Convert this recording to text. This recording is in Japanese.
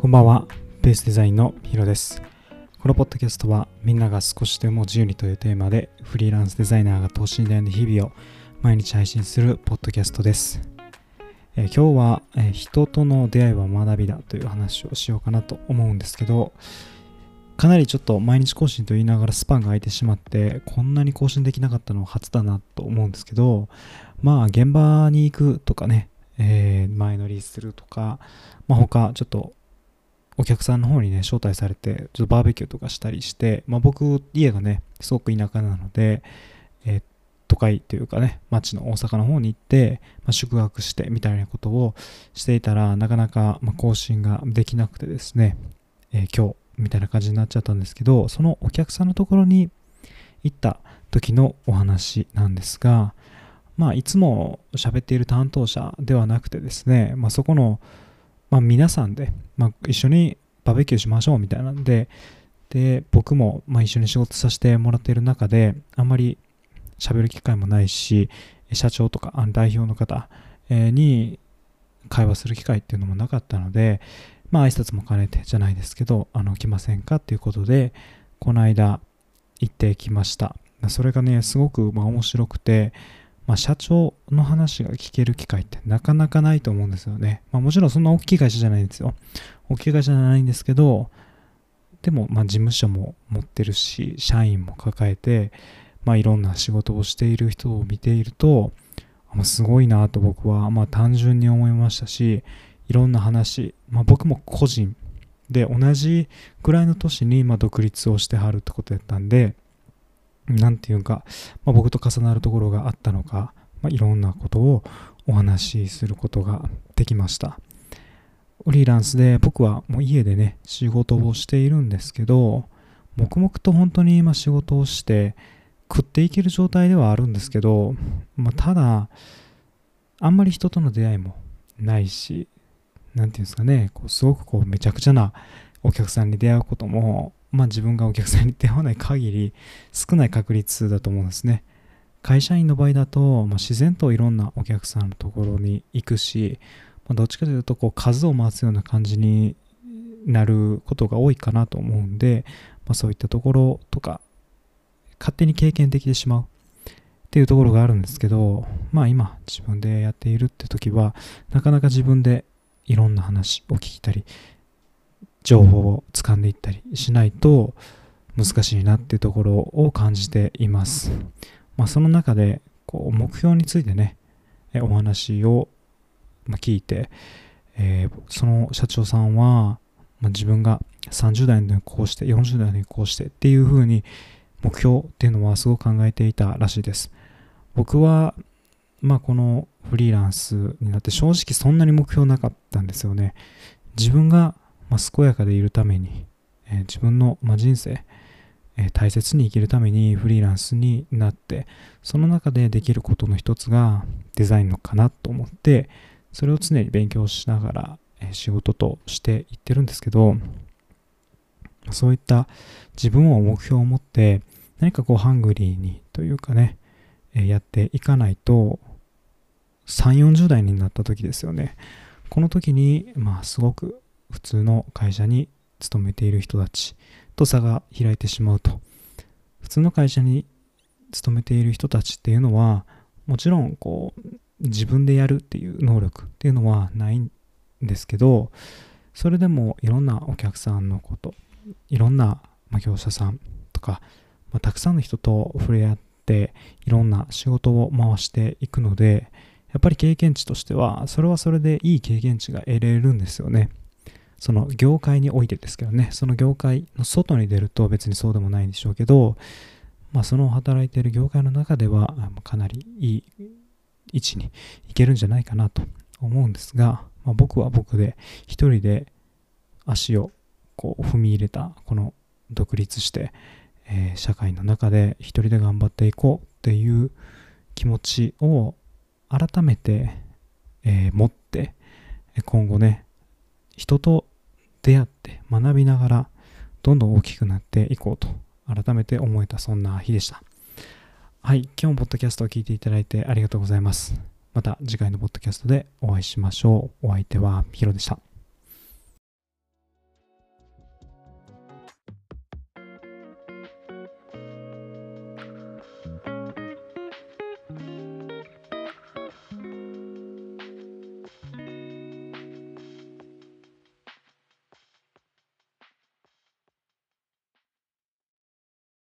こんばんは、ベースデザインのヒロです。このポッドキャストはみんなが少しでも自由にというテーマでフリーランスデザイナーが等身大の日々を毎日配信するポッドキャストです。え今日は、え人との出会いは学びだという話をしようかなと思うんですけど、かなりちょっと毎日更新と言いながらスパンが空いてしまって、こんなに更新できなかったのは初だなと思うんですけど、まあ現場に行くとかね、えー前乗りするとか、まあ他ちょっとお客さんの方にね、招待されて、ちょっとバーベキューとかしたりして、まあ僕、家がね、すごく田舎なので、えー都会というかね、町の大阪の方に行って、まあ、宿泊してみたいなことをしていたら、なかなか、ま、更新ができなくてですね、えー今日みたいな感じになっちゃったんですけど、そのお客さんのところに行った時のお話なんですが、まあ、いつも喋っている担当者ではなくてですね、まあ、そこの、まあ、皆さんで、まあ、一緒にバーベキューしましょうみたいなんで、で、僕も、まあ、一緒に仕事させてもらっている中で、あんまり喋る機会もないし、社長とか代表の方に会話する機会っていうのもなかったので、まあ挨拶も兼ねてじゃないですけど、あの、来ませんかっていうことで、この間行ってきました。それがね、すごくまあ面白くて、まあ、社長の話が聞ける機会ってなかなかないと思うんですよね。まあ、もちろんそんな大きい会社じゃないんですよ。大きい会社じゃないんですけど、でも、ま、事務所も持ってるし、社員も抱えて、まあ、いろんな仕事をしている人を見ていると、あまあすごいなと僕は、ま、単純に思いましたし、いろんな話、まあ、僕も個人で同じぐらいの年にま独立をしてはるってことやったんで、なんていうか、まあ、僕と重なるところがあったのか、まあ、いろんなことをお話しすることができました。フリーランスで僕はもう家でね、仕事をしているんですけど、黙々と本当に今仕事をして食っていける状態ではあるんですけど、まあ、ただ、あんまり人との出会いもないし、なんていうんですかね、こうすごくこうめちゃくちゃなお客さんに出会うことも、まあ自分がお客さんに出会わない限り少ない確率だと思うんですね。会社員の場合だと、まあ、自然といろんなお客さんのところに行くし、まあ、どっちかというとこう数を回すような感じになることが多いかなと思うんで、まあ、そういったところとか勝手に経験できてしまうっていうところがあるんですけどまあ今自分でやっているって時はなかなか自分でいろんな話を聞いたり情報を掴んでいったりしないと難しいなっていうところを感じています。まあ、その中でこう目標についてねお話を聞いて、えーその社長さんは、まあ、自分が30代の時にこうして40代にこうしてっていう風に目標っていうのはすごく考えていたらしいです僕はまあこのフリーランスになって正直そんなに目標なかったんですよね自分がまあ健やかでいるために、えー自分のまあ人生えー大切に生きるためにフリーランスになってその中でできることの一つがデザインのかなと思ってそれを常に勉強しながらえー仕事としていってるんですけどそういった自分を目標を持って何かこうハングリーにというかねえーやっていかないと3 4 0代になった時ですよね。この時にまあすごく普通の会社に勤めている人たちと差が開いてしまうと。普通の会社に勤めている人たちっていうのはもちろんこう自分でやるっていう能力っていうのはないんですけどそれでもいろんなお客さんのこといろんな業者さんとか、まあたくさんの人と触れ合っていろんな仕事を回していくのでやっぱり経験値としてはそれはそれでいい経験値が得れるんですよね。その業界においてですけどねその業界の外に出ると別にそうでもないんでしょうけどまあその働いている業界の中ではかなりいい位置に行けるんじゃないかなと思うんですが、まあ、僕は僕で一人で足をこう踏み入れたこの独立して、えー社会の中で一人で頑張っていこうっていう気持ちを改めて、えー持って今後ね人と出会って学びながらどんどん大きくなっていこうと改めて思えたそんな日でした。はい、今日もポッドキャストを聞いていただいてありがとうございます。また次回のポッドキャストでお会いしましょう。お相手はヒロでした。